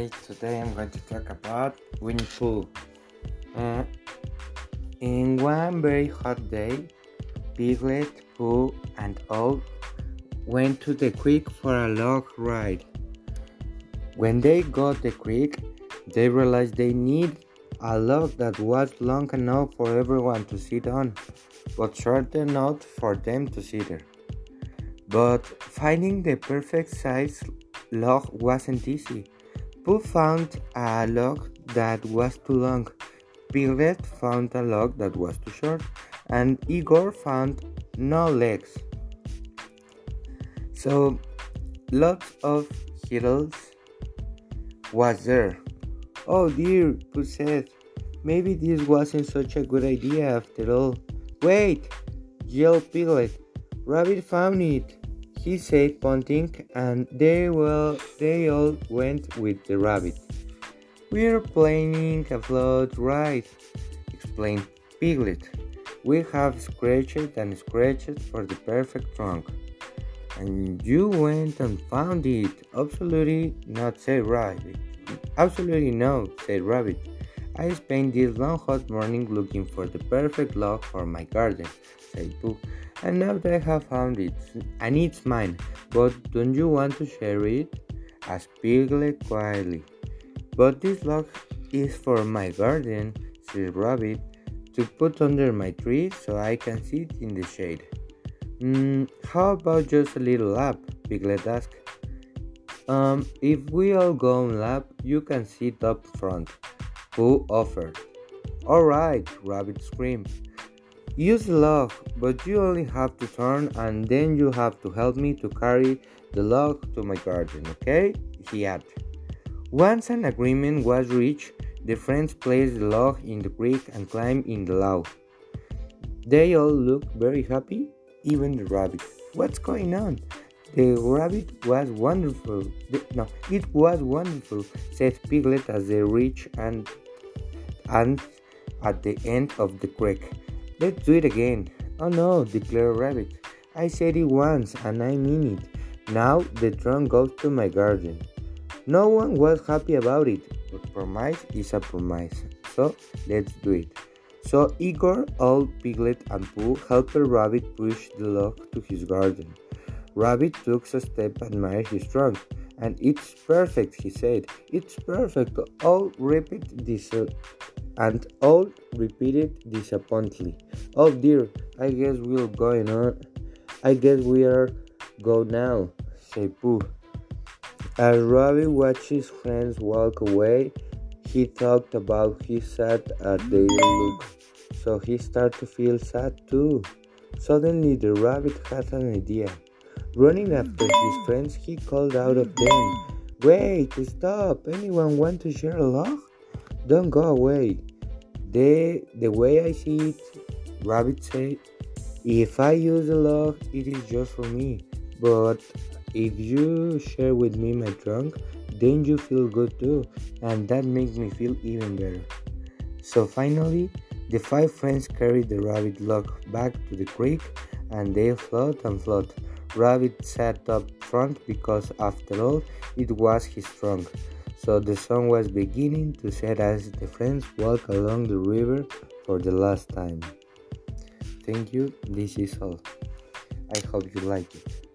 Hi, today I'm going to talk about Winnie Pooh. Uh, in one very hot day, Piglet, Pooh, and Owl went to the creek for a log ride. When they got the creek, they realized they need a log that was long enough for everyone to sit on, but short enough for them to sit there. But finding the perfect size log wasn't easy. Pooh found a log that was too long, Piglet found a log that was too short, and Igor found no legs. So, lots of hills was there. Oh dear, Pooh said, maybe this wasn't such a good idea after all. Wait, yelled Piglet. Rabbit found it he said, pointing, and they well they all went with the rabbit. We're planning a float ride, explained Piglet. We have scratched and scratched for the perfect trunk. And you went and found it. Absolutely not, said Rabbit. Absolutely no, said Rabbit. I spent this long hot morning looking for the perfect log for my garden, said Pooh and now that I have found it, and it's mine, but don't you want to share it? asked Piglet quietly. But this log is for my garden, said Rabbit, to put under my tree so I can sit in the shade. Mm, how about just a little lap? Piglet asked. Um, if we all go on lap, you can sit up front. Pooh offered. All right, Rabbit screamed. Use the log, but you only have to turn and then you have to help me to carry the log to my garden, okay? He added. Once an agreement was reached, the friends placed the log in the creek and climbed in the log. They all looked very happy, even the rabbit. What's going on? The rabbit was wonderful. The, no, it was wonderful, said Piglet as they reached and, and at the end of the creek. Let's do it again. Oh no, declared Rabbit. I said it once and I mean it. Now the trunk goes to my garden. No one was happy about it, but promise is a promise. So let's do it. So Igor, Owl Piglet, and Pooh helped Rabbit push the log to his garden. Rabbit took a step and admired his trunk. And it's perfect, he said. It's perfect. All repeat this and all repeated disappointedly. Oh dear, I guess we're going on. I guess we are go now, said Pooh. As Rabbit watched his friends walk away, he thought about his sad at their look, so he started to feel sad too. Suddenly, the rabbit had an idea. Running after his friends, he called out of them, Wait, stop! Anyone want to share a log? Don't go away. The, the way I see it, Rabbit said, if I use a log, it is just for me. But if you share with me my trunk, then you feel good too, and that makes me feel even better. So finally, the five friends carried the rabbit log back to the creek, and they float and float. Rabbit sat up front because, after all, it was his trunk. So the sun was beginning to set as the friends walked along the river for the last time. Thank you, this is all. I hope you like it.